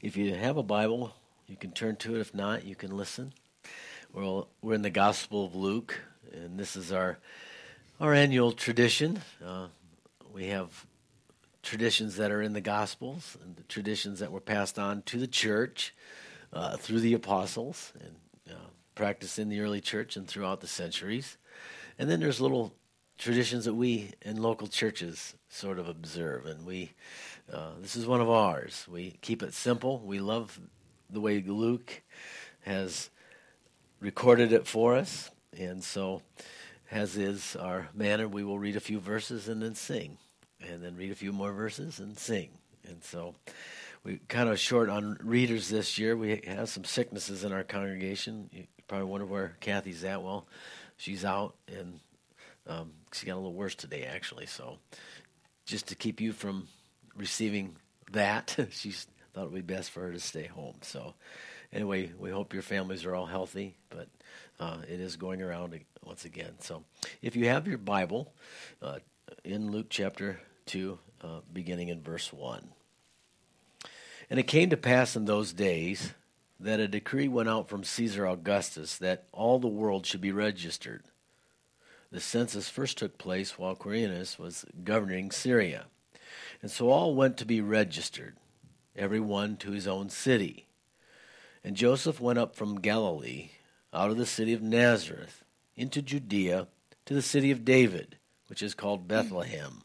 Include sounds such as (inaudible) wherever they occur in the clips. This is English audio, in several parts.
If you have a Bible, you can turn to it. If not, you can listen. We're, we're in the Gospel of Luke, and this is our our annual tradition. Uh, we have traditions that are in the Gospels and the traditions that were passed on to the church uh, through the apostles and uh, practiced in the early church and throughout the centuries. And then there's little traditions that we in local churches sort of observe, and we uh, this is one of ours. We keep it simple. We love the way Luke has recorded it for us, and so as is our manner, we will read a few verses and then sing, and then read a few more verses and sing, and so. We kind of short on readers this year. We have some sicknesses in our congregation. You probably wonder where Kathy's at. Well, she's out, and um, she got a little worse today, actually. So, just to keep you from receiving that. (laughs) she thought it would be best for her to stay home. So, anyway, we hope your families are all healthy, but uh, it is going around once again. So, if you have your Bible uh, in Luke chapter 2, uh, beginning in verse 1. And it came to pass in those days that a decree went out from Caesar Augustus that all the world should be registered. The census first took place while Quirinius was governing Syria. And so all went to be registered, every one to his own city. And Joseph went up from Galilee, out of the city of Nazareth, into Judea, to the city of David, which is called Bethlehem,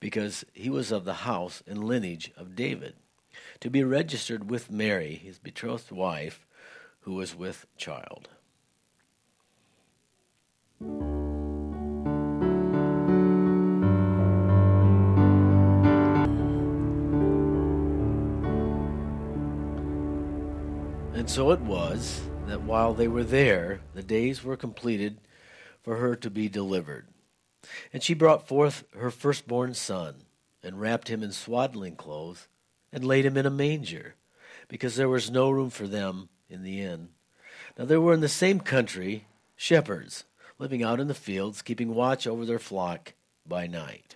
because he was of the house and lineage of David, to be registered with Mary, his betrothed wife, who was with child. And so it was that while they were there, the days were completed for her to be delivered. And she brought forth her firstborn son, and wrapped him in swaddling clothes, and laid him in a manger, because there was no room for them in the inn. Now there were in the same country shepherds, living out in the fields, keeping watch over their flock by night.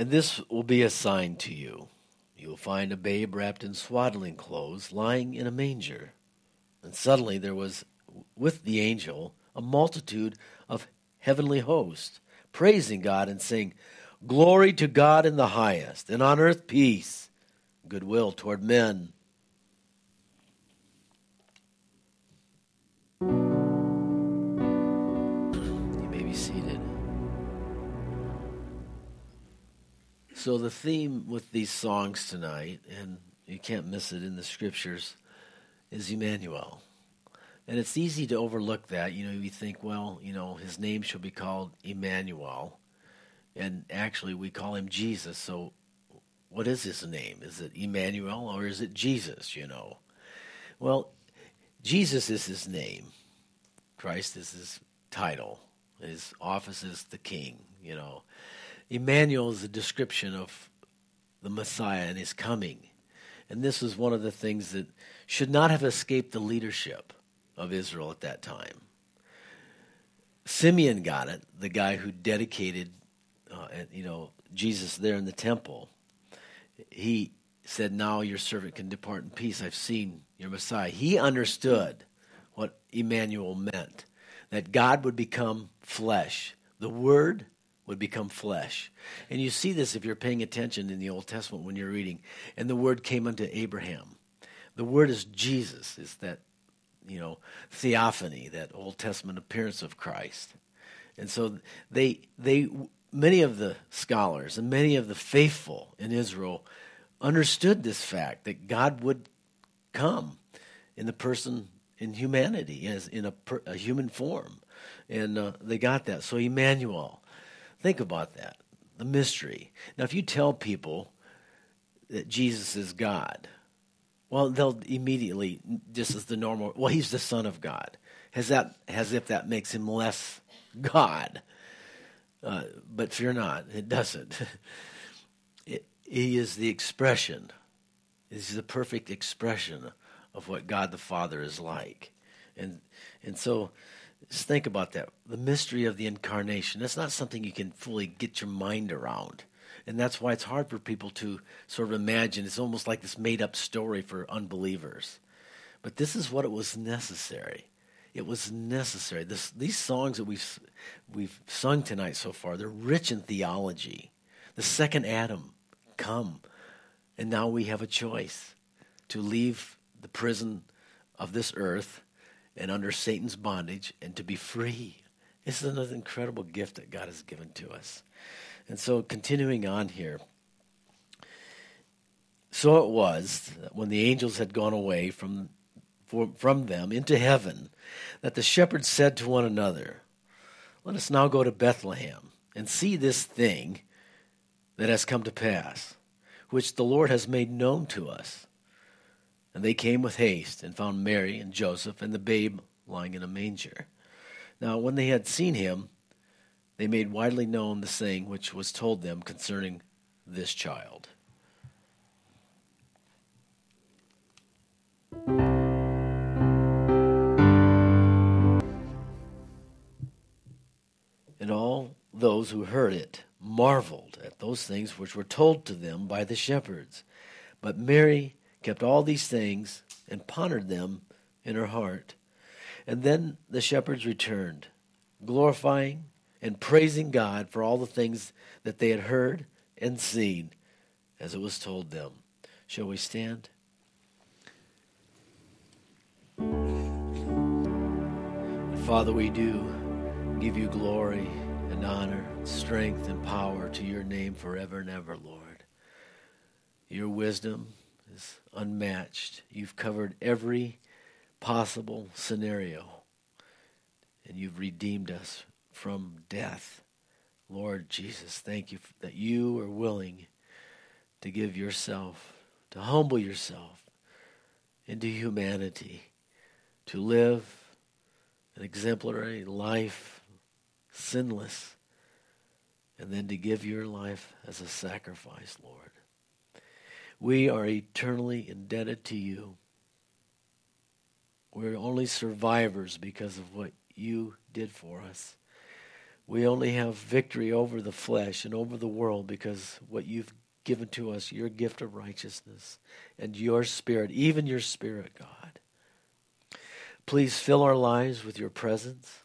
And this will be a sign to you. You will find a babe wrapped in swaddling clothes, lying in a manger. And suddenly there was with the angel a multitude of heavenly hosts, praising God and saying, Glory to God in the highest, and on earth peace, goodwill toward men. So, the theme with these songs tonight, and you can't miss it in the scriptures, is Emmanuel. And it's easy to overlook that. You know, you think, well, you know, his name should be called Emmanuel. And actually, we call him Jesus. So, what is his name? Is it Emmanuel or is it Jesus, you know? Well, Jesus is his name, Christ is his title, his office is the king, you know. Emmanuel is a description of the Messiah and his coming. And this was one of the things that should not have escaped the leadership of Israel at that time. Simeon got it, the guy who dedicated, uh, you know, Jesus there in the temple. He said, "Now your servant can depart in peace. I've seen your Messiah." He understood what Emmanuel meant, that God would become flesh. The Word would become flesh. And you see this if you're paying attention in the Old Testament when you're reading. And the word came unto Abraham. The word is Jesus, is that, you know, theophany, that Old Testament appearance of Christ. And so they they many of the scholars and many of the faithful in Israel understood this fact that God would come in the person in humanity as in a, a human form And uh, they got that. So, Emmanuel, think about that the mystery. Now, if you tell people that Jesus is God, well, they'll immediately, just as the normal, well, he's the Son of God. Has that, as if that makes him less God. Uh, but fear not, it doesn't. (laughs) It, he is the expression, he's the perfect expression of what God the Father is like. And, and so, just think about that. The mystery of the incarnation, that's not something you can fully get your mind around. And that's why it's hard for people to sort of imagine. It's almost like this made up story for unbelievers. But this is what it was necessary. It was necessary. This, these songs that we've, we've sung tonight so far, they're rich in theology. The second Adam, come. And now we have a choice to leave the prison of this earth and under Satan's bondage and to be free. This is an incredible gift that God has given to us. And so, continuing on here. So it was that when the angels had gone away from, for, from them into heaven, that the shepherds said to one another, Let us now go to Bethlehem and see this thing that has come to pass, which the Lord has made known to us. And they came with haste and found Mary and Joseph and the babe lying in a manger. Now, when they had seen him, they made widely known the saying which was told them concerning this child. And all those who heard it marveled at those things which were told to them by the shepherds. But Mary kept all these things and pondered them in her heart. And then the shepherds returned, glorifying and praising God for all the things that they had heard and seen as it was told them. Shall we stand? Father, we do give you glory and honor, strength and power to your name forever and ever, Lord. Your wisdom is unmatched. You've covered every possible scenario, and you've redeemed us from death. Lord Jesus, thank you that you are willing to give yourself, to humble yourself into humanity, to live an exemplary life, sinless, and then to give your life as a sacrifice, Lord. We are eternally indebted to you. We're only survivors because of what you did for us. We only have victory over the flesh and over the world because what you've given to us, your gift of righteousness and your spirit, even your spirit, God. Please fill our lives with your presence.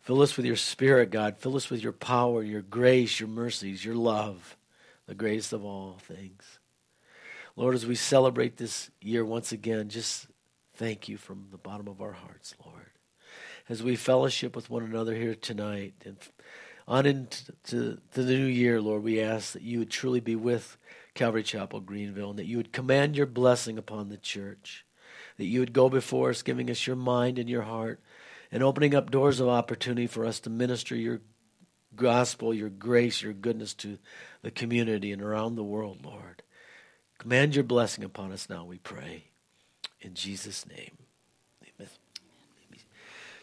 Fill us with your spirit, God. Fill us with your power, your grace, your mercies, your love, the greatest of all things. Lord, as we celebrate this year once again, just thank you from the bottom of our hearts, Lord. As we fellowship with one another here tonight and on into to the new year, Lord, we ask that you would truly be with Calvary Chapel Greenville and that you would command your blessing upon the church, that you would go before us, giving us your mind and your heart and opening up doors of opportunity for us to minister your gospel, your grace, your goodness to the community and around the world, Lord. Command your blessing upon us now, we pray. In Jesus' name.